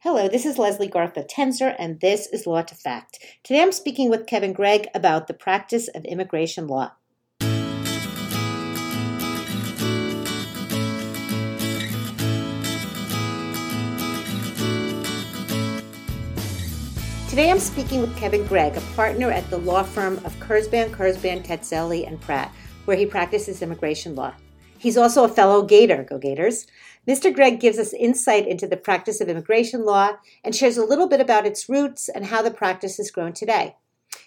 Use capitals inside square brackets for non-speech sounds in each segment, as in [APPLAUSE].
Hello, this is Leslie Garfield Tenzer, and this is Law to Fact. Today I'm speaking with Kevin Gregg about the practice of immigration law. Today I'm speaking with Kevin Gregg, a partner at the law firm of Kurzban, Kurzban, Tetzeli, and Pratt, where he practices immigration law. He's also a fellow Gator, go Gators. Mr. Gregg gives us insight into the practice of immigration law and shares a little bit about its roots and how the practice has grown today.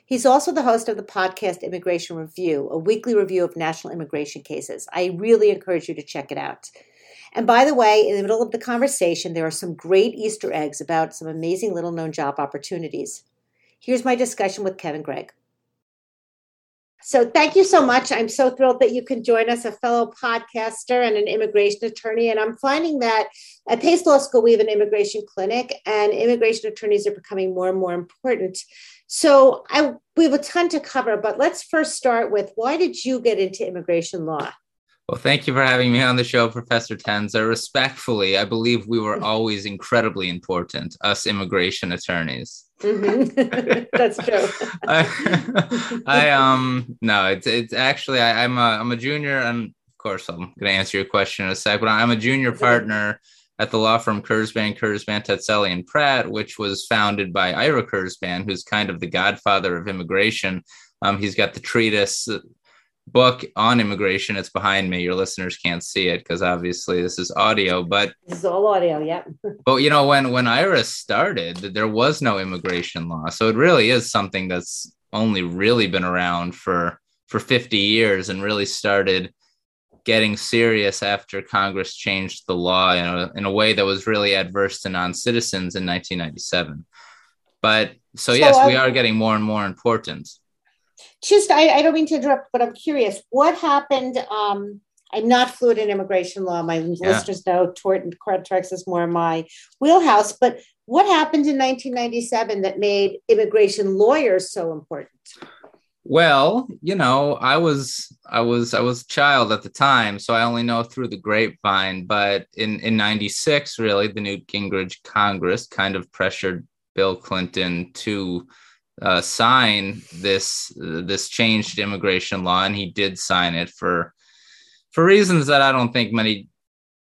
He's also the host of the podcast Immigration Review, a weekly review of national immigration cases. I really encourage you to check it out. And by the way, in the middle of the conversation, there are some great Easter eggs about some amazing little known job opportunities. Here's my discussion with Kevin Gregg. So, thank you so much. I'm so thrilled that you can join us, a fellow podcaster and an immigration attorney. And I'm finding that at Pace Law School, we have an immigration clinic, and immigration attorneys are becoming more and more important. So, I, we have a ton to cover, but let's first start with why did you get into immigration law? Well, thank you for having me on the show, Professor Tenzer. Respectfully, I believe we were hmm. always incredibly important, us immigration attorneys. Mm-hmm. [LAUGHS] That's true. [LAUGHS] I, I, um no, it's it's actually I, am a I'm a junior, and of course I'm going to answer your question in a sec. But I'm a junior partner at the law firm Kurzban, Kurzban, Tetzeli, and Pratt, which was founded by Ira Kurzban, who's kind of the godfather of immigration. Um, he's got the treatise book on immigration. It's behind me. Your listeners can't see it because obviously this is audio, but this is all audio. Yeah. [LAUGHS] but you know, when when Ira started, there was no immigration law, so it really is something that's only really been around for for 50 years and really started getting serious after Congress changed the law in a, in a way that was really adverse to non-citizens in 1997. But so, so yes, we are getting more and more important just I, I, don't mean to interrupt, but I'm curious. What happened? Um, I'm not fluent in immigration law. My yeah. listeners know tort and contracts is more my wheelhouse. But what happened in 1997 that made immigration lawyers so important? Well, you know, I was I was I was a child at the time, so I only know through the grapevine. But in in '96, really, the Newt Gingrich Congress kind of pressured Bill Clinton to uh, sign this this changed immigration law, and he did sign it for for reasons that I don't think many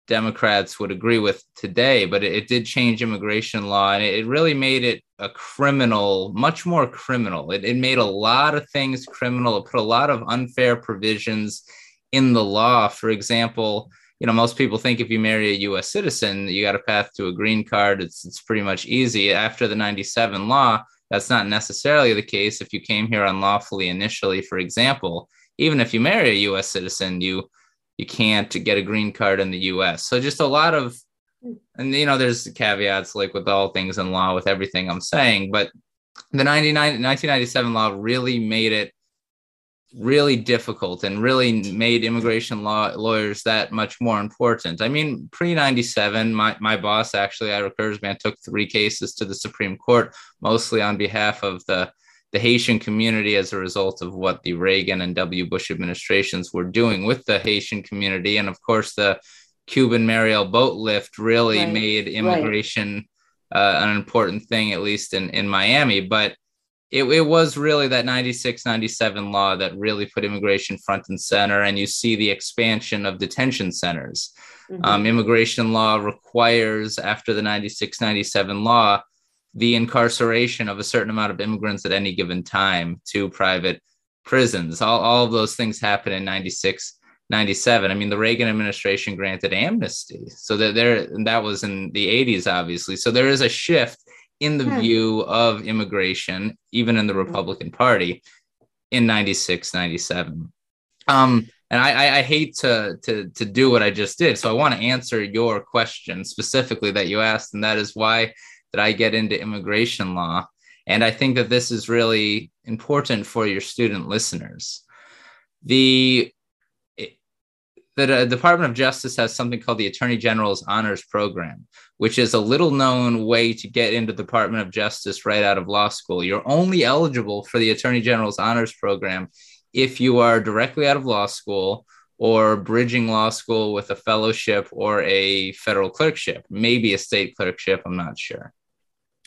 Democrats would agree with today. But it, it did change immigration law, and it, it, really made it a criminal, much more criminal. It, it made a lot of things criminal. It put a lot of unfair provisions in the law. For example, you know, most people think if you marry a U.S. citizen, you got a path to a green card. It's it's pretty much easy. After the '97 law, that's not necessarily the case if you came here unlawfully initially, for example. Even if you marry a US citizen, you you can't get a green card in the US. So just a lot of and you know there's caveats like with all things in law with everything I'm saying, but the 99, 1997 law really made it really difficult and really made immigration law lawyers that much more important. I mean, pre 97, my, my boss actually, Ira Kurzban, took three cases to the Supreme Court, mostly on behalf of the, the Haitian community as a result of what the Reagan and W. Bush administrations were doing with the Haitian community. And of course, the Cuban Mariel boat lift really right. made immigration right. uh, an important thing, at least in, in Miami. But it, it was really that 96 97 law that really put immigration front and center and you see the expansion of detention centers. Mm-hmm. um, immigration law requires after the 96 97 law the incarceration of a certain amount of immigrants at any given time to private prisons. All, all of those things happen in 96 97 i mean the reagan administration granted amnesty. So that there that was in the 80s obviously. So there is a shift in the hmm. view of immigration, even in the. Republican Party in 96, 97. Um, and I, I, hate to, to, to do what I just did. So I want to answer your question specifically that you asked, and that is why did I get into immigration law? And I think that this is really important for your student listeners. The the Department of Justice has something called the Attorney General's Honors Program, which is a little known way to get into the Department of Justice right out of law school. You're only eligible for the Attorney General's Honors Program if you are directly out of law school or bridging law school with a fellowship or a federal clerkship, maybe a state clerkship, I'm not sure.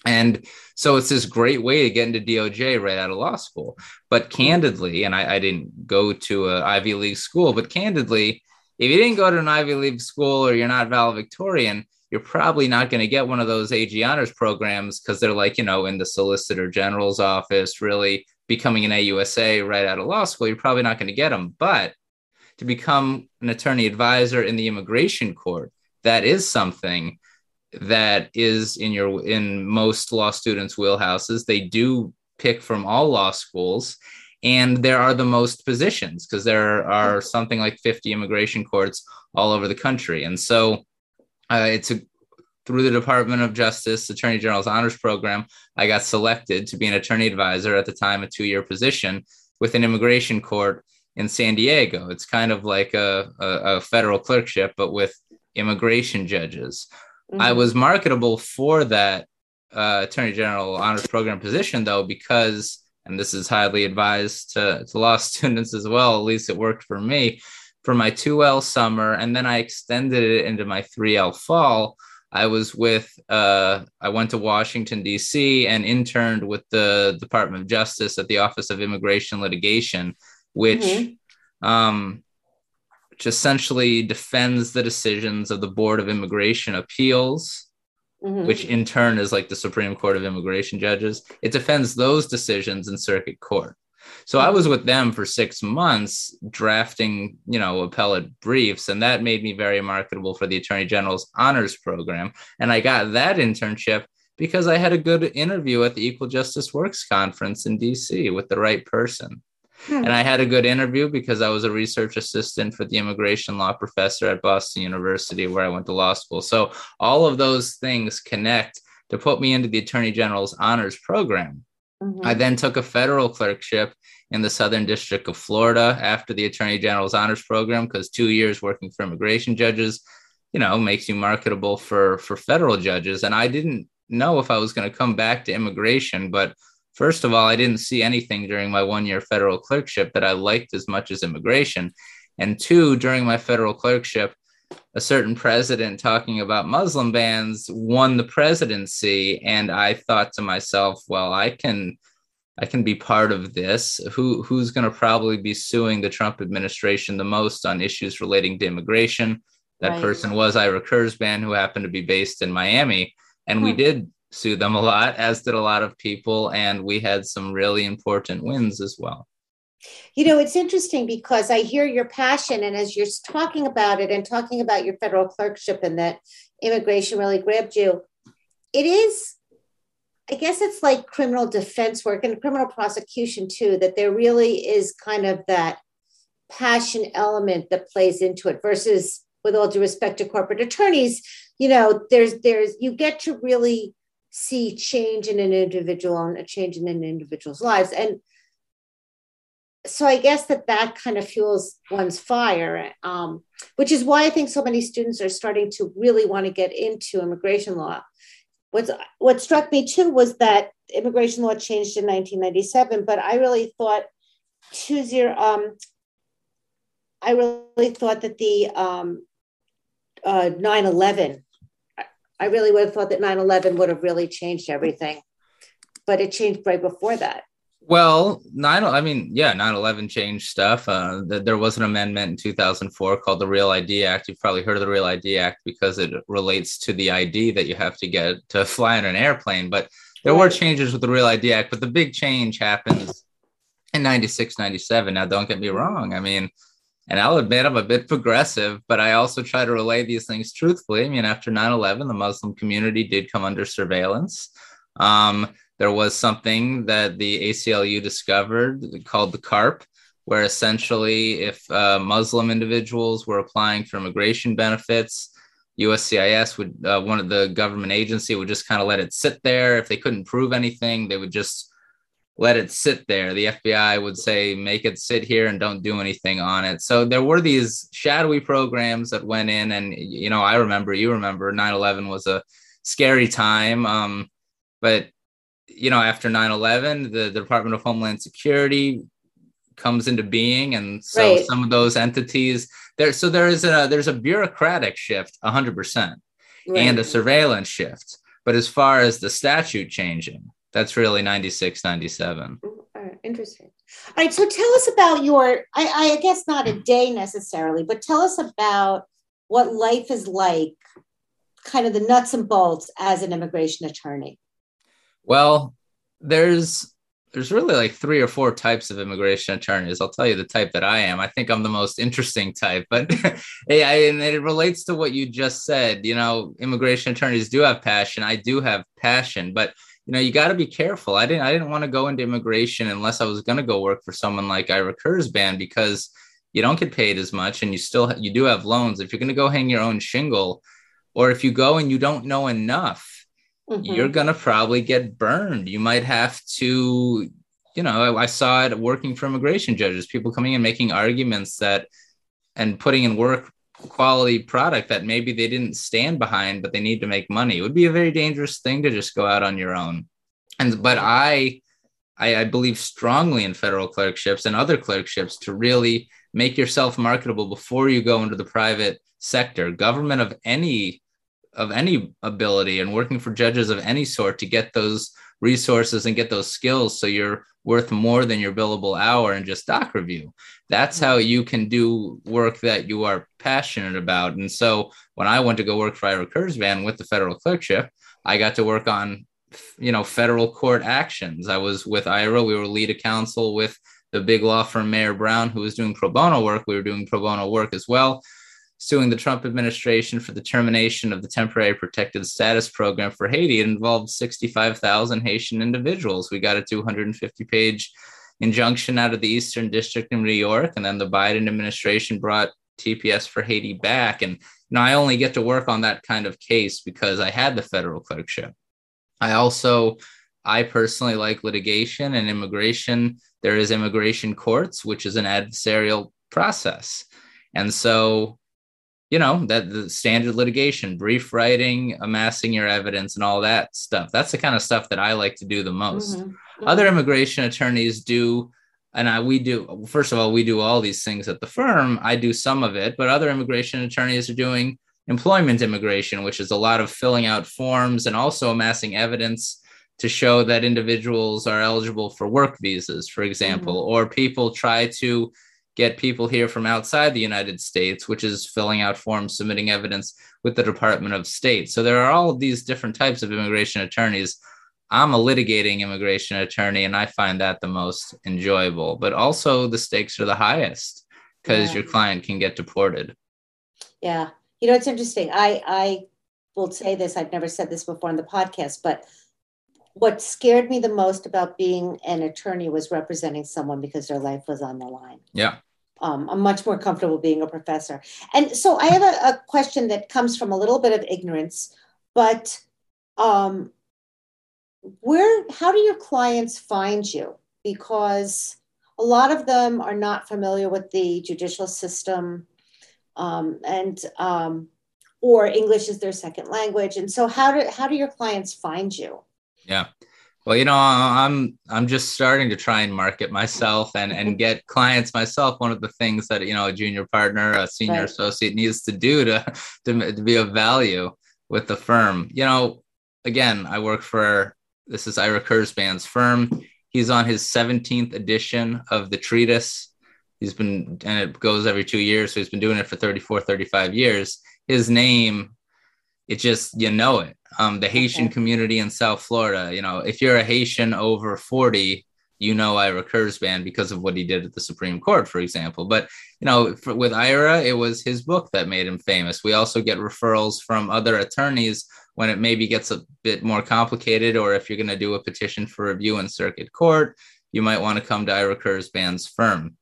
And so it's this great way to get into DOJ right out of law school. But candidly, and I, I didn't go to an Ivy League school, but candidly, if you didn't go to an Ivy League school or you're not valedictorian, you're probably not going to get one of those AG honors programs because they're like, you know, in the Solicitor General's office, really becoming an AUSA right out of law school. You're probably not going to get them. But to become an attorney advisor in the immigration court, that is something that is in your in most law students wheelhouses they do pick from all law schools and there are the most positions because there are something like 50 immigration courts all over the country. And so uh, it's a through the department of justice attorney general's honors program i got selected to be an attorney advisor at the time a two-year position with an immigration court in san diego. It's kind of like a, a, a federal clerkship but with immigration judges. Mm-hmm. I was marketable for that uh, Attorney General honors program position, though, because, and this is highly advised to, to law [LAUGHS] students as well, at least it worked for me, for my 2L summer, and then I extended it into my 3L fall. I was with, uh, I went to Washington, D.C., and interned with the Department of Justice at the Office of Immigration Litigation, which mm-hmm. um, which essentially defends the decisions of the Board of Immigration Appeals, mm-hmm. which in turn is like the Supreme Court of Immigration Judges. It defends those decisions in circuit court. So I was with them for six months drafting, you know, appellate briefs, and that made me very marketable for the Attorney General's honors program. And I got that internship because I had a good interview at the Equal Justice Works conference in DC with the right person. Hmm. And I had a good interview because I was a research assistant for the immigration law professor at Boston University, where I went to law school. So all of those things connect to put me into the Attorney General's honors program. Mm-hmm. I then took a federal clerkship in the Southern District of Florida after the Attorney General's honors program because two years working for immigration judges, you know, makes you marketable for for federal judges. And I didn't know if I was going to come back to immigration, but First of all, I didn't see anything during my one year federal clerkship that I liked as much as immigration. And two, during my federal clerkship, a certain president talking about Muslim bans won the presidency. And I thought to myself, well, I can. I can be part of this. Who who's going to probably be suing the Trump administration the most on issues relating to immigration? That right. person was Ira Kurzban, who happened to be based in Miami, and hmm. we did sue them a lot, as did a lot of people. And we had some really important wins as well. You know, it's interesting because I hear your passion, and as you're talking about it and talking about your federal clerkship and that immigration really grabbed you, it is, I guess it's like criminal defense work and criminal prosecution too, that there really is kind of that passion element that plays into it versus with all due respect to corporate attorneys you know there's there's you get to really see change in an individual and a change in an individual's lives. And so i guess that that kind of fuels one's fire um, which is why i think so many students are starting to really want to get into immigration law. What's, what struck me too was that immigration law changed in 1997 but i really thought two zero um, i really thought that the um, uh, 9-11 I really would have thought that 9 11 would have really changed everything, but it changed right before that. Well, nine. I mean, yeah, 9/11 changed stuff. Uh, there was an amendment in 2004 called the Real ID Act. You've probably heard of the Real ID Act because it relates to the ID that you have to get to fly on an airplane. But there were changes with the Real ID Act. But the big change happens in 96, 97. Now, don't get me wrong. I mean, and I'll admit I'm a bit progressive, but I also try to relay these things truthfully. I mean, after 9 11, the Muslim community did come under surveillance. Um, there was something that the ACLU discovered called the CARRP, where essentially, if uh, Muslim individuals were applying for immigration benefits, USCIS would, uh, one of the government agency would just kind of let it sit there. If they couldn't prove anything, they would just let it sit there. The FBI would say, make it sit here and don't do anything on it. So there were these shadowy programs that went in. And, you know, I remember, you remember 9 11 was a scary time. Um, but, you know, after 9 11, the, the Department of Homeland Security comes into being. And so right. some of those entities there, so there is a, there's a bureaucratic shift 100% right. and a surveillance shift But as far as the statute changing, that's really 96, 97. interesting. All right. So tell us about your, I, I guess not a day necessarily, but tell us about what life is like, kind of the nuts and bolts as an immigration attorney. Well, there's there's really like three or four types of immigration attorneys. I'll tell you the type that I am. I think I'm the most interesting type, but [LAUGHS] hey, I, and it relates to what you just said. You know, immigration attorneys do have passion. I do have passion, but you know, you got to be careful. I didn't, I didn't want to go into immigration unless I was going to go work for someone like Ira Kurzban because you don't get paid as much, and you still you do have loans. If you're going to go hang your own shingle, or if you go and you don't know enough mm-hmm. you're going to probably get burned. You might have to, you know, I, I saw it working for immigration judges, people coming and making arguments that and putting in work quality product that maybe they didn't stand behind, but they need to make money. It would be a very dangerous thing to just go out on your own. And but I, I, I believe strongly in federal clerkships and other clerkships to really make yourself marketable before you go into the private sector. Government of any of any ability and working for judges of any sort to get those resources and get those skills so you're worth more than your billable hour and just doc review. That's how you can do work that you are passionate about. And so when i went to go work for ira kurzban with the federal clerkship i got to work on you know federal court actions. I was with ira. We were lead counsel with the big law firm Mayer Brown who was doing pro bono work. We were doing pro bono work as well suing the Trump administration for the termination of the temporary protected status program for Haiti. It involved 65,000 Haitian individuals. We got a 250 page injunction out of the Eastern District in New York, and then the Biden administration brought TPS for Haiti back. And know, I only get to work on that kind of case because I had the federal clerkship. I also, I personally like litigation and immigration. There is immigration courts, which is an adversarial process. And so you know that the standard litigation brief writing amassing your evidence and all that stuff that's the kind of stuff that i like to do the most mm-hmm. Other immigration attorneys do and I, we do first of all we do all these things at the firm i do some of it but other immigration attorneys are doing employment immigration which is a lot of filling out forms and also amassing evidence to show that individuals are eligible for work visas for example mm-hmm. or people try to get people here from outside the United States, which is filling out forms, submitting evidence with the Department of State. So there are all of these different types of immigration attorneys. I'm a litigating immigration attorney, and I find that the most enjoyable, but also the stakes are the highest because yeah. your client can get deported. Yeah. You know, it's interesting. I, I will say this, I've never said this before on the podcast, but what scared me the most about being an attorney was representing someone because their life was on the line. Yeah. Um, I'm much more comfortable being a professor. And so I have a, a question that comes from a little bit of ignorance, but um, where, how do your clients find you? Because a lot of them are not familiar with the judicial system um, and um, or English is their second language. And so how do, how do your clients find you? Yeah. Well, you know, I'm I'm just starting to try and market myself and and [LAUGHS] get clients myself. One of the things that you know a junior partner, a senior right. associate needs to do to, [LAUGHS] to to be of value with the firm. You know, again, I work for this is Ira Kurzban's firm. He's on his 17th edition of the treatise. He's been and it goes every two years, so he's been doing it for 34, 35 years. His name, it just you know it um, the Haitian okay. community in South Florida. You know, if you're a Haitian over 40, you know Ira Kurzban because of what he did at the Supreme Court, for example. But you know, for, with Ira, it was his book that made him famous. We also get referrals from other attorneys when it maybe gets a bit more complicated, or if you're going to do a petition for review in circuit court, you might want to come to Ira Kurzban's firm.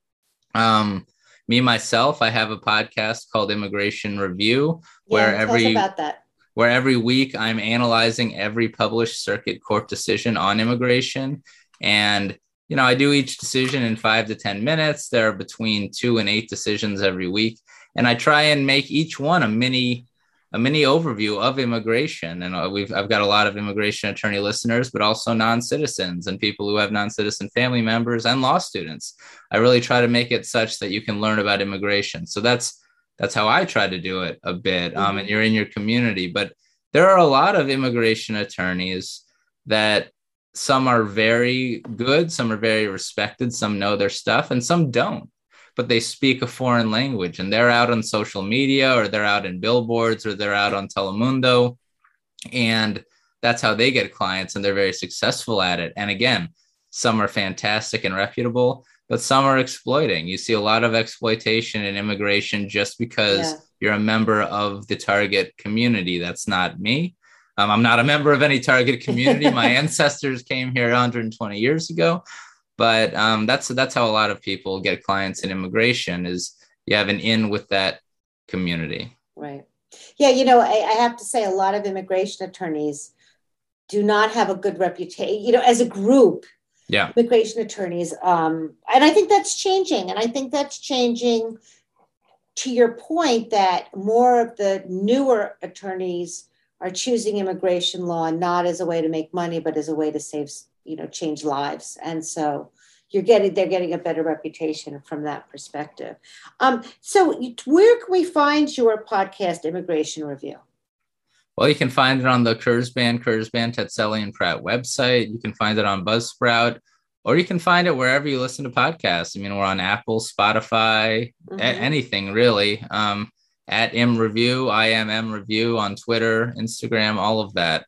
Um, me myself, I have a podcast called Immigration Review, yeah, where every about that where every week I'm analyzing every published circuit court decision on immigration. And, you know, I do each decision in five to 10 minutes. There are between two and eight decisions every week. And I try and make each one a mini a mini overview of immigration and uh, we've i've got a lot of immigration attorney listeners but also non-citizens and people who have non-citizen family members and law students i really try to make it such that you can learn about immigration so that's that's how I try to do it a bit. Um, and mm-hmm. you're in your community, but there are a lot of immigration attorneys that some are very good, some are very respected, some know their stuff, and some don't. But they speak a foreign language and they're out on social media or they're out in billboards or they're out on Telemundo. And that's how they get clients and they're very successful at it. And again, some are fantastic and reputable, but some are exploiting. You see a lot of exploitation in immigration just because yeah. you're a member of the target community. That's not me. Um, I'm not a member of any target community. My [LAUGHS] ancestors came here 120 years ago, but um, that's that's how a lot of people get clients in immigration. Is you have an in with that community. Right. Yeah. You know, I, I have to say, a lot of immigration attorneys do not have a good reputation. You know, as a group, yeah, immigration attorneys, um, and I think that's changing. And I think that's changing. To your point, that more of the newer attorneys are choosing immigration law not as a way to make money, but as a way to save, you know, change lives. And so you're getting they're getting a better reputation from that perspective. Um, so where can we find your podcast, Immigration Review? Well, you can find it on the Kurzban, Kurzban, Tetzeli, and Pratt website. You can find it on Buzzsprout, or you can find it wherever you listen to podcasts. I mean, we're on Apple, Spotify, mm-hmm. a- anything really. Um, at M Review, I am M Review on Twitter, Instagram, all of that.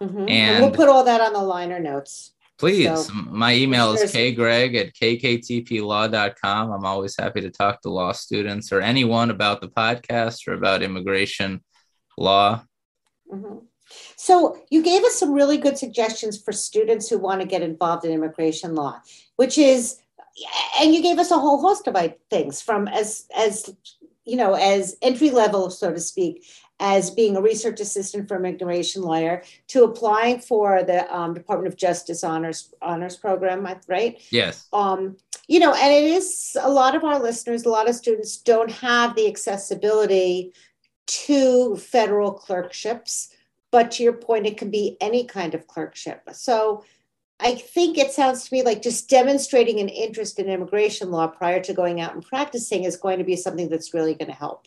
Mm-hmm. And, and, we'll put all that on the liner notes. Please. So, My email is kgregg at kktplaw.com. I'm always happy to talk to law students or anyone about the podcast or about immigration law. Mm-hmm. So, you gave us some really good suggestions for students who want to get involved in immigration law, which is, and you gave us a whole host of things from as as you know, as entry level, so to speak, as being a research assistant for a immigration lawyer to applying for the um, Department of Justice honors honors program, right? Yes. Um, you know, and it is a lot of our listeners, a lot of students don't have the accessibility to federal clerkships. But to your point, it can be any kind of clerkship. So I think it sounds to me like just demonstrating an interest in immigration law prior to going out and practicing is going to be something that's really going to help.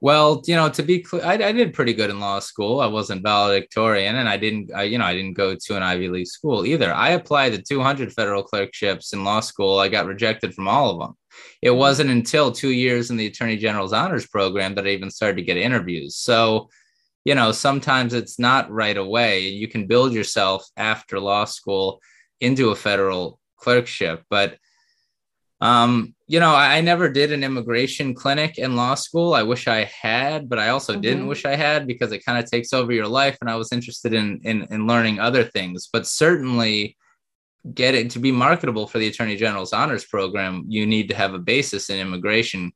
Well, you know, to be clear, I, I, did pretty good in law school. I wasn't valedictorian, and I didn't, I, you know, I didn't go to an Ivy League school either. I applied to 200 federal clerkships in law school. I got rejected from all of them. It mm-hmm. wasn't until two years in the Attorney General's honors program that I even started to get interviews. So, you know, sometimes it's not right away. You can build yourself after law school into a federal clerkship. But, um, you know, I, I, never did an immigration clinic in law school. I wish I had, but I also mm-hmm. didn't wish I had because it kind of takes over your life. And I was interested in, in, in learning other things. But certainly, get it to be marketable for the Attorney General's honors program, you need to have a basis in immigration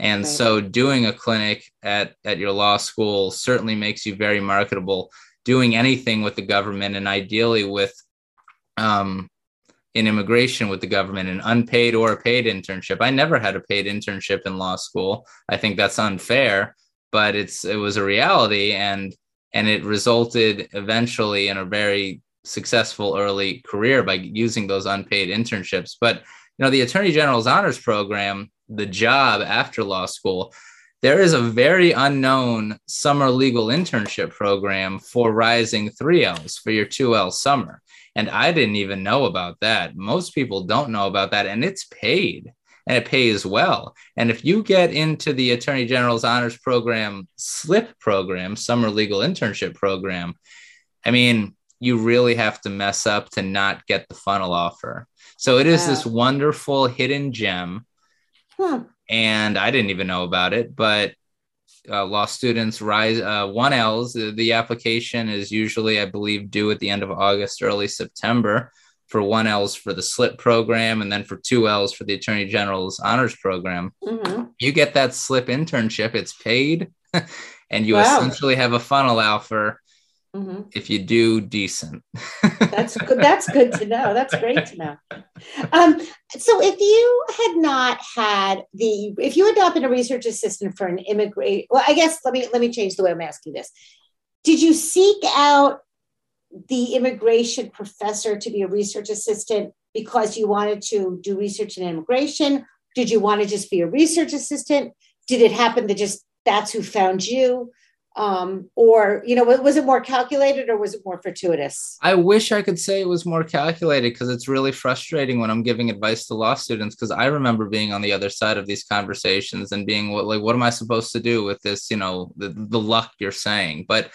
and right. so doing a clinic at, at your law school certainly makes you very marketable. Doing anything with the government and ideally with um, in immigration with the government, an unpaid or a paid internship. I never had a paid internship in law school. I think that's unfair, but it's it was a reality and and it resulted eventually in a very successful early career by using those unpaid internships. But you know, the Attorney General's honors program the job after law school, there is a very unknown summer legal internship program for rising 3Ls for your 2L summer. And I didn't even know about that. Most people don't know about that. And it's paid and it pays well. And if you get into the Attorney General's Honors Program SLIP program, Summer Legal Internship Program, I mean, you really have to mess up to not get the funnel offer. So it is this wonderful hidden gem Huh. And I didn't even know about it, but uh, law students rise uh, 1Ls. The, the application is usually, I believe, due at the end of August, early September for 1Ls for the SLIP program and then for 2Ls for the Attorney General's honors program. Mm-hmm. You get that SLIP internship, it's paid, [LAUGHS] and you wow. essentially have a funnel offer Mm-hmm. If you do decent, that's good. That's good to know. That's great to know. Um, so, if you had not had the, if you had not been a research assistant for an immigrant, well, I guess let me let me change the way I'm asking this. Did you seek out the immigration professor to be a research assistant because you wanted to do research in immigration? Did you want to just be a research assistant? Did it happen that just that's who found you? Um, or you know was it more calculated or was it more fortuitous i wish i could say it was more calculated because it's really frustrating when i'm giving advice to law students because i remember being on the other side of these conversations and being what like what am i supposed to do with this you know the, the luck you're saying but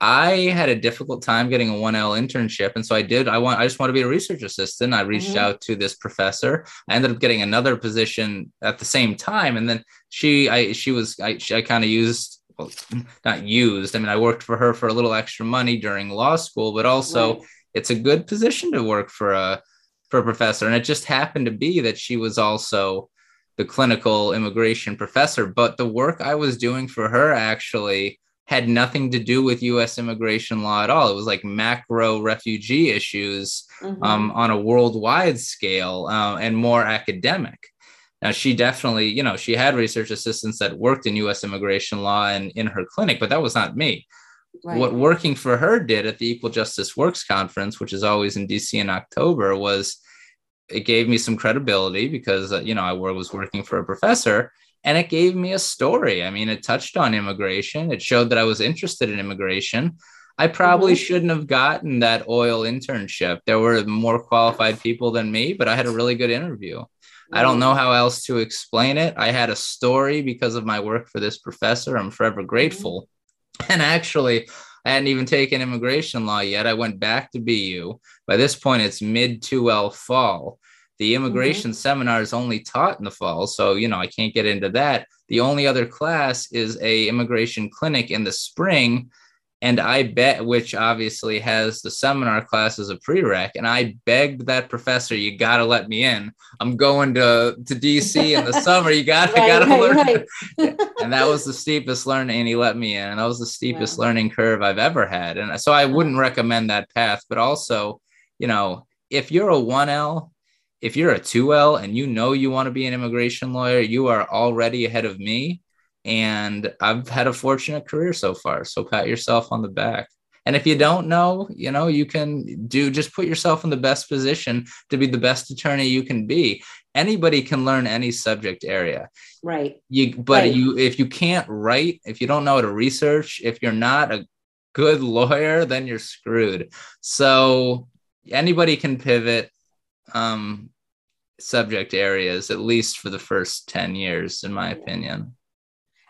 I had a difficult time getting a 1L internship. And so I did, I want, I just want to be a research assistant. I reached mm-hmm. out to this professor. I ended up getting another position at the same time. And then she, I, she was, I, I kind of used well, not used. I mean, I worked for her for a little extra money during law school, but also right. it's a good position to work for a for a professor. And it just happened to be that she was also the clinical immigration professor. But the work I was doing for her actually had nothing to do with U.S. immigration law at all. It was like macro refugee issues mm-hmm. um, on a worldwide scale uh, and more academic. Now, she definitely, you know, she had research assistants that worked in US immigration law and in her clinic, but that was not me. Right. What working for her did at the Equal Justice Works Conference, which is always in DC in October, was it gave me some credibility because, uh, you know, I was working for a professor and it gave me a story. I mean, it touched on immigration, it showed that I was interested in immigration. I probably mm-hmm. shouldn't have gotten that OIL internship. There were more qualified people than me, but I had a really good interview. I don't know how else to explain it. I had a story because of my work for this professor. I'm forever mm-hmm. grateful. [LAUGHS] And actually, I hadn't even taken immigration law yet. I went back to BU. By this point, it's mid 2L fall. The immigration mm-hmm. seminar is only taught in the fall, so you know I can't get into that. The only other class is a immigration clinic in the spring and I bet, which obviously has the seminar class as a prereq, and I begged that professor, "You got to let me in. I'm going to to DC in the [LAUGHS] summer. You got to right, got to right, learn." Right. [LAUGHS] and that was the steepest learning, and he let me in, and that was the steepest wow. learning curve I've ever had. And so I wouldn't recommend that path. But also, you know, if you're a one L, if you're a two L, and you know you want to be an immigration lawyer, you are already ahead of me and I've had a fortunate career so far. So pat yourself on the back. And if you don't know, you know, you can do just put yourself in the best position to be the best attorney you can be. Anybody can learn any subject area. Right. You but right. you if you can't write, if you don't know how to research, if you're not a good lawyer, then you're screwed. So anybody can pivot um subject areas at least for the first 10 years in my opinion.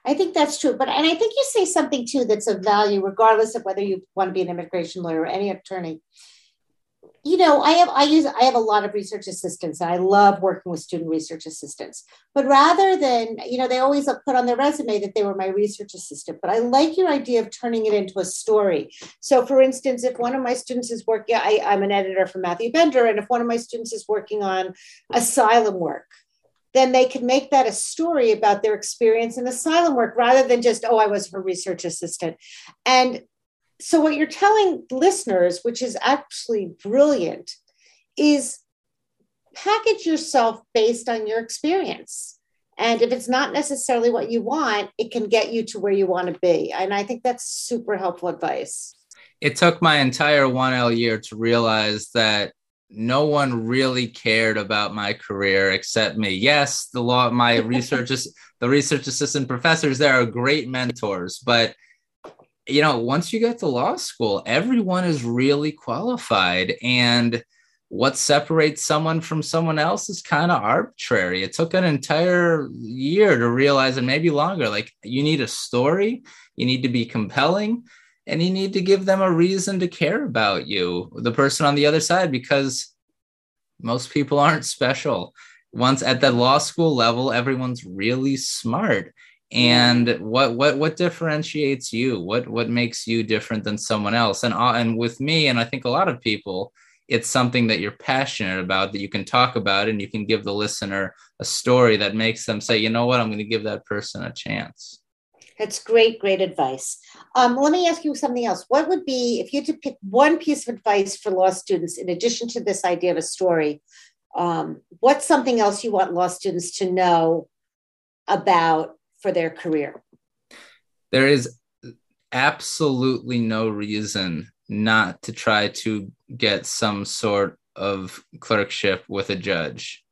I think that's true. But and I think you say something too that's of value, regardless of whether you want to be an immigration lawyer or any attorney. You know, I have I use I have a lot of research assistants and I love working with student research assistants. But rather than, you know, they always put on their resume that they were my research assistant. But I like your idea of turning it into a story. So for instance, if one of my students is working, I, I'm an editor for Matthew Bender, and if one of my students is working on asylum work, then they could make that a story about their experience in asylum work rather than just, oh, I was her research assistant. And so, what you're telling listeners, which is actually brilliant, is package yourself based on your experience. And if it's not necessarily what you want, it can get you to where you want to be. And I think that's super helpful advice. It took my entire 1L year to realize that no one really cared about my career except me. Yes, the law, my [LAUGHS] research is the research assistant professors there are great mentors, but you know, once you get to law school, everyone is really qualified and what separates someone from someone else is kind of arbitrary. It took an entire year to realize, and maybe longer, like you need a story, you need to be compelling, and you need to give them a reason to care about you, the person on the other side, because most people aren't special. Once at the law school level, everyone's really smart. And what what what differentiates you? What what makes you different than someone else? And uh, and with me, and I think a lot of people, it's something that you're passionate about that you can talk about, and you can give the listener a story that makes them say, you know what, I'm going to give that person a chance. That's great, great advice. Um, let me ask you something else. What would be, if you had to pick one piece of advice for law students, in addition to this idea of a story, um, what's something else you want law students to know about for their career? There is absolutely no reason not to try to get some sort of clerkship with a judge.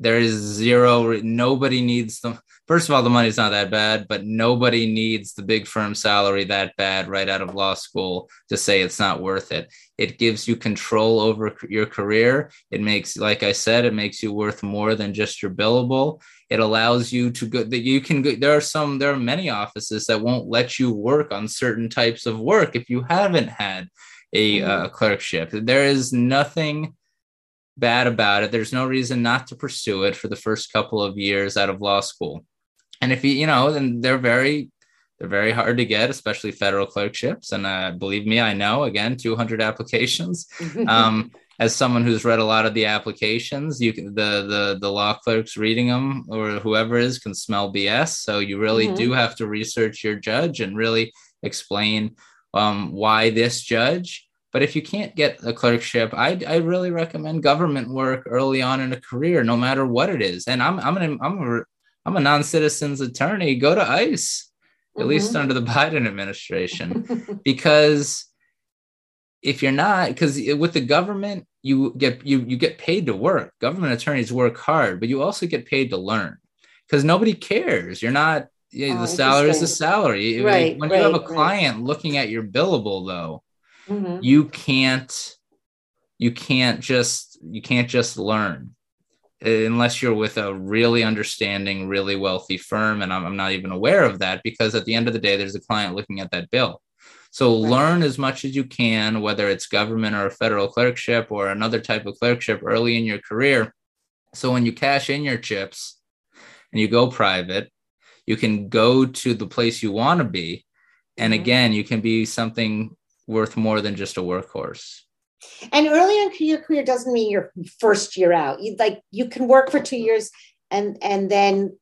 There is zero nobody needs them first of all the money's not that bad but nobody needs the big firm salary that bad right out of law school to say it's not worth it. It gives you control over your career. It makes like i said it makes you worth more than just your billable. It allows you to go that you can go there are some there are many offices that won't let you work on certain types of work if you haven't had a mm-hmm. uh, clerkship. There is nothing bad about it. There's no reason not to pursue it for the first couple of years out of law school. And if you, you know, then they're very, they're very hard to get, especially federal clerkships. And uh, believe me, I know. Again, 200 applications. [LAUGHS] um, as someone who's read a lot of the applications, you can the the the law clerks reading them or whoever is can smell BS. So you really mm-hmm. do have to research your judge and really explain um, why this judge but if you can't get a clerkship, I I really recommend government work early on in a career, no matter what it is. And I'm I'm an I'm a I'm a non-citizen's attorney. Go to ICE, at mm-hmm. least under the Biden administration, [LAUGHS] because if you're not, because with the government, you get you you get paid to work. Government attorneys work hard, but you also get paid to learn because nobody cares. You're not yeah, oh, the salary is the salary. Right, when right, you have a client right. looking at your billable, though, mm-hmm. you can't you can't just you can't just learn unless you're with a really understanding really wealthy firm and I'm, I'm, not even aware of that because at the end of the day there's a client looking at that bill so right. learn as much as you can whether it's government or a federal clerkship or another type of clerkship early in your career so when you cash in your chips and you go private you can go to the place you want to be and mm-hmm. again you can be something worth more than just a workhorse. And early in your career doesn't mean your first year out. You like you can work for two years and and then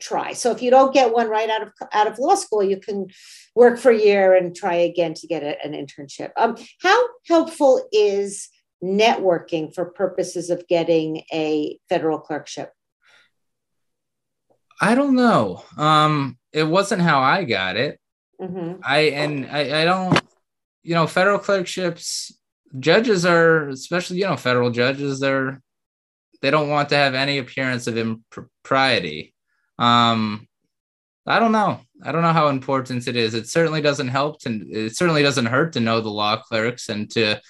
try. So if you don't get one right out of out of law school, you can work for a year and try again to get a, an internship. Um, how helpful is networking for purposes of getting a federal clerkship? I don't know. Um, it wasn't how I got it. Mm-hmm. I and I, I don't you know, federal clerkships, judges are, especially, you know, federal judges, they're, they don't want to have any appearance of impropriety. Um, I don't know. I don't know how important it is. It certainly doesn't help to, it certainly doesn't hurt to know the law clerks and to,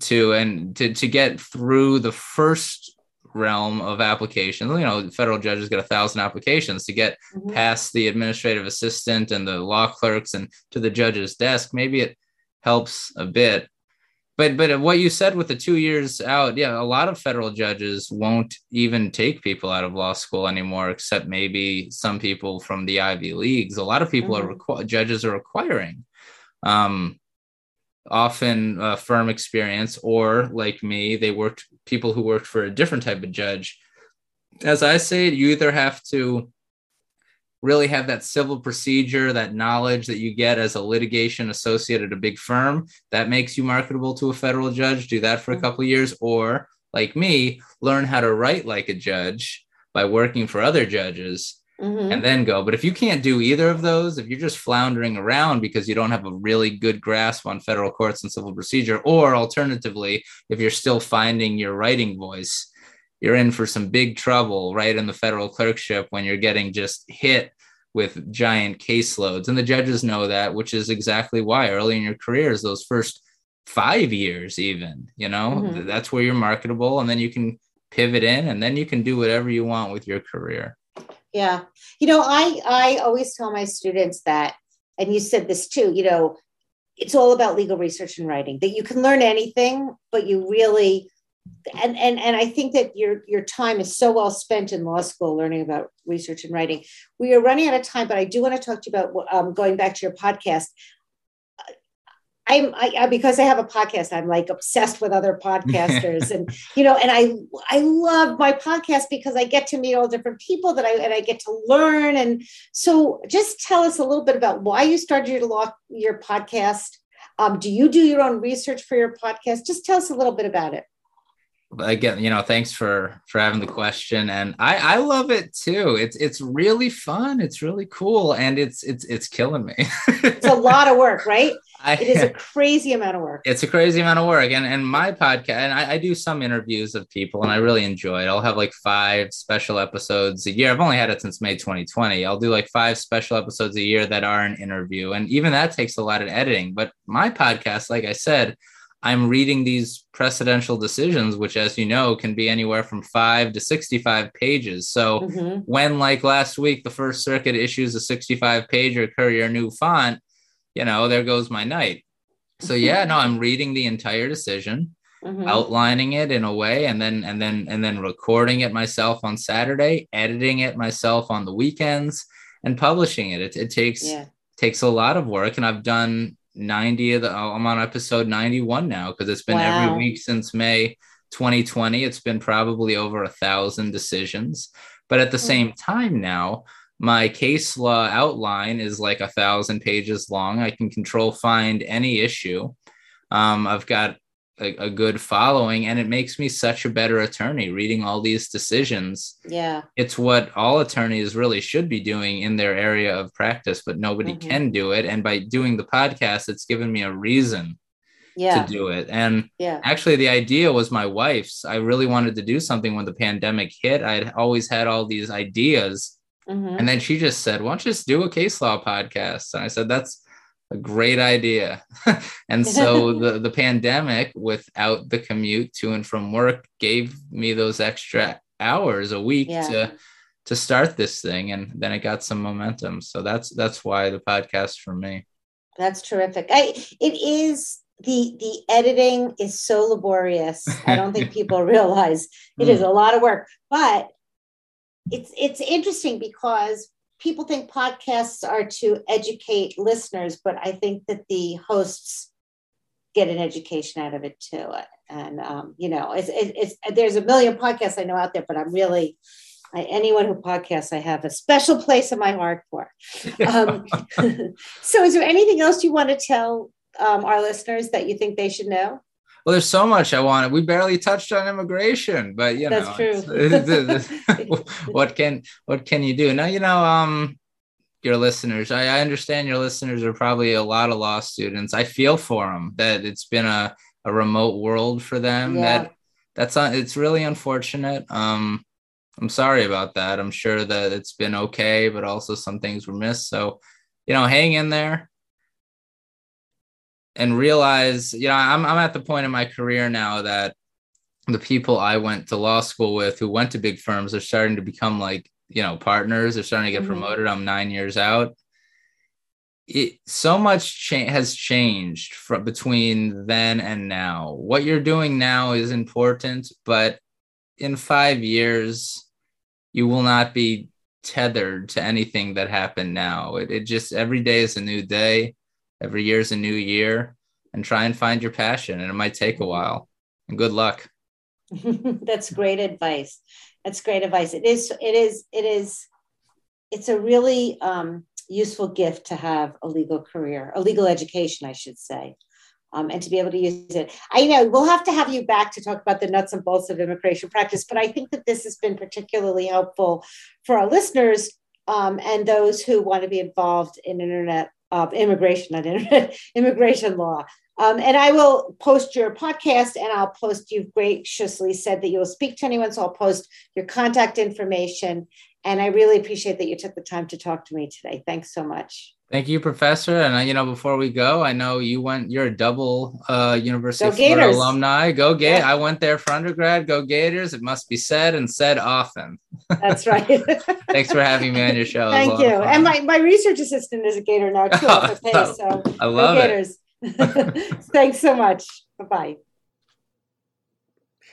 to, and to, to get through the first realm of applications. You know, federal judges get a thousand applications to get mm-hmm. past the administrative assistant and the law clerks and to the judge's desk. Maybe it helps a bit. But but what you said with the two years out, yeah, a lot of federal judges won't even take people out of law school anymore, except maybe some people from the Ivy leagues. A lot of people mm-hmm. are requ- judges are requiring, um, often uh, firm experience, or like me, they worked people who worked for a different type of judge. As I say, you either have to really have that civil procedure, that knowledge that you get as a litigation associate at a big firm that makes you marketable to a federal judge. Do that for a mm-hmm. couple years, or like me, learn how to write like a judge by working for other judges. Mm-hmm. And then go. But if you can't do either of those, if you're just floundering around because you don't have a really good grasp on federal courts and civil procedure, or alternatively, if you're still finding your writing voice, you're in for some big trouble right in the federal clerkship when you're getting just hit with giant caseloads. And the judges know that, which is exactly why early in your careers, those first five years, even, you know, mm-hmm. that's where you're marketable. And then you can pivot in and then you can do whatever you want with your career. Yeah. You know, I, I always tell my students that, and you said this too, you know, it's all about legal research and writing that you can learn anything, but you really and and and I think that your your time is so well spent in law school learning about research and writing. We are running out of time, but I do want to talk to you about um, going back to your podcast. I'm I, because I have a podcast. I'm like obsessed with other podcasters, [LAUGHS] and you know, and I I love my podcast because I get to meet all different people that I and I get to learn. And so, just tell us a little bit about why you started your law your podcast. Um, do you do your own research for your podcast? Just tell us a little bit about it again you know thanks for for having the question and i i love it too it's it's really fun it's really cool and it's it's it's killing me it's a lot of work right [LAUGHS] I, it is a [LAUGHS] crazy amount of work. It's a crazy amount of work. And and my podcast, and I, I, do some interviews of people and I really enjoy it. I'll have like five special episodes a year. I've only had it since May 2020. I'll do like five special episodes a year that are an interview. And even that takes a lot of editing. But my podcast, like I said, I'm reading these precedential decisions, which, as you know, can be anywhere from five to 65 pages. So, mm-hmm. when, like last week, the First Circuit issues a 65 pager Courier new font, you know, there goes my night. So, yeah, no, I'm [LAUGHS] reading the entire decision. Mm-hmm. outlining it in a way and then and then and then recording it myself on saturday editing it myself on the weekends and publishing it it, it takes yeah. takes a lot of work and i've done 90 of the I'm on episode 91 now because it's been wow. every week since May 2020. It's been probably over a thousand decisions. But at the mm. same time now, my case law outline is like a thousand pages long. I can control find any issue. Um, I've got a, a, good following and it makes me such a better attorney reading all these decisions. Yeah. It's what all attorneys really should be doing in their area of practice but nobody mm-hmm. can do it. And by doing the podcast it's given me a reason yeah. to do it. And yeah. actually the idea was my wife's. I really wanted to do something when the pandemic hit. I'd always had all these ideas. Mm-hmm. and then she just said why don't you just do a case law podcast? And i said that's a great idea. [LAUGHS] and so [LAUGHS] the, the pandemic without the commute to and from work gave me those extra hours a week yeah. to to start this thing and then it got some momentum. So that's that's why the podcast for me. That's terrific. I it is the the editing is so laborious. I don't think [LAUGHS] people realize it mm. is a lot of work, but it's it's interesting because people think podcasts are to educate listeners, but I think that the hosts get an education out of it too. And um, you know, it's, it's, it's, there's a million podcasts I know out there, but I'm really I, anyone who podcasts, I have a special place in my heart for. Um, [LAUGHS] so, is there anything else you want to tell um, our listeners that you think they should know? Well, there's so much I wanted. We barely touched on immigration, but you know, That's true. [LAUGHS] what can what can you do? Now, you know, um, your listeners. I, I understand your listeners are probably a lot of law students. I feel for them that it's been a, a remote world for them. Yeah. That that's uh, it's really unfortunate. Um, I'm sorry about that. I'm sure that it's been okay, but also some things were missed. So, you know, hang in there and realize, you know, I'm I'm at the point in my career now that the people I went to law school with who went to big firms are starting to become like, you know, partners. They're starting to get mm-hmm. promoted. I'm nine years out. It, so much cha- has changed from between then and now. What you're doing now is important, but in five years, you will not be tethered to anything that happened now. It, it just every day is a new day. Every year is a new year and try and find your passion. And it might take a while. And good luck. [LAUGHS] That's great advice. That's great advice. It is, it is, it is, it's a really um, useful gift to have a legal career, a legal education, I should say. Um, and to be able to use it. I know we'll have to have you back to talk about the nuts and bolts of immigration practice, but I think that this has been particularly helpful for our listeners um, and those who want to be involved in internet of immigration, and [LAUGHS] immigration law. Um, and I will post your podcast and I'll post, you've graciously said that you'll speak to anyone. So I'll post your contact information. And I really appreciate that you took the time to talk to me today. Thanks so much. Thank you, Professor. And uh, you know, before we go, I know you went. You're a double uh, University go of Florida Gators. alumni. Go Gators! Yeah. I went there for undergrad. Go Gators! It must be said and said often. That's [LAUGHS] right. Thanks for having me on your show. Thank you. And my, my research assistant is a Gator now too. [LAUGHS] Oh, pay, so I love go Gators. it. [LAUGHS] Thanks so much. Bye bye.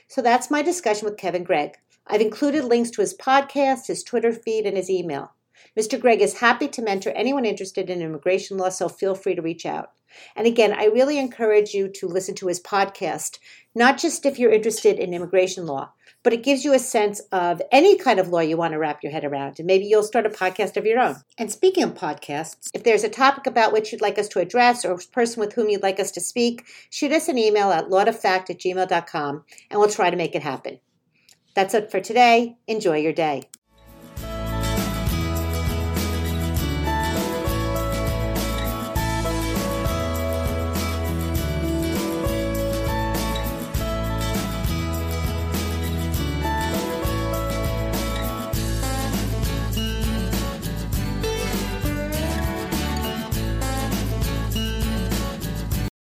So that's my discussion with Kevin Gregg. I've included links to his podcast, his Twitter feed, and his email. Mr. Gregg is happy to mentor anyone interested in immigration law, so feel free to reach out. And again, I really encourage you to listen to his podcast, not just if you're interested in immigration law, but it gives you a sense of any kind of law you want to wrap your head around. And maybe you'll start a podcast of your own. And speaking of podcasts, if there's a topic about which you'd like us to address or a person with whom you'd like us to speak, shoot us an email at lawtofact at gmail.com and we'll try to make it happen. That's it for today. Enjoy your day.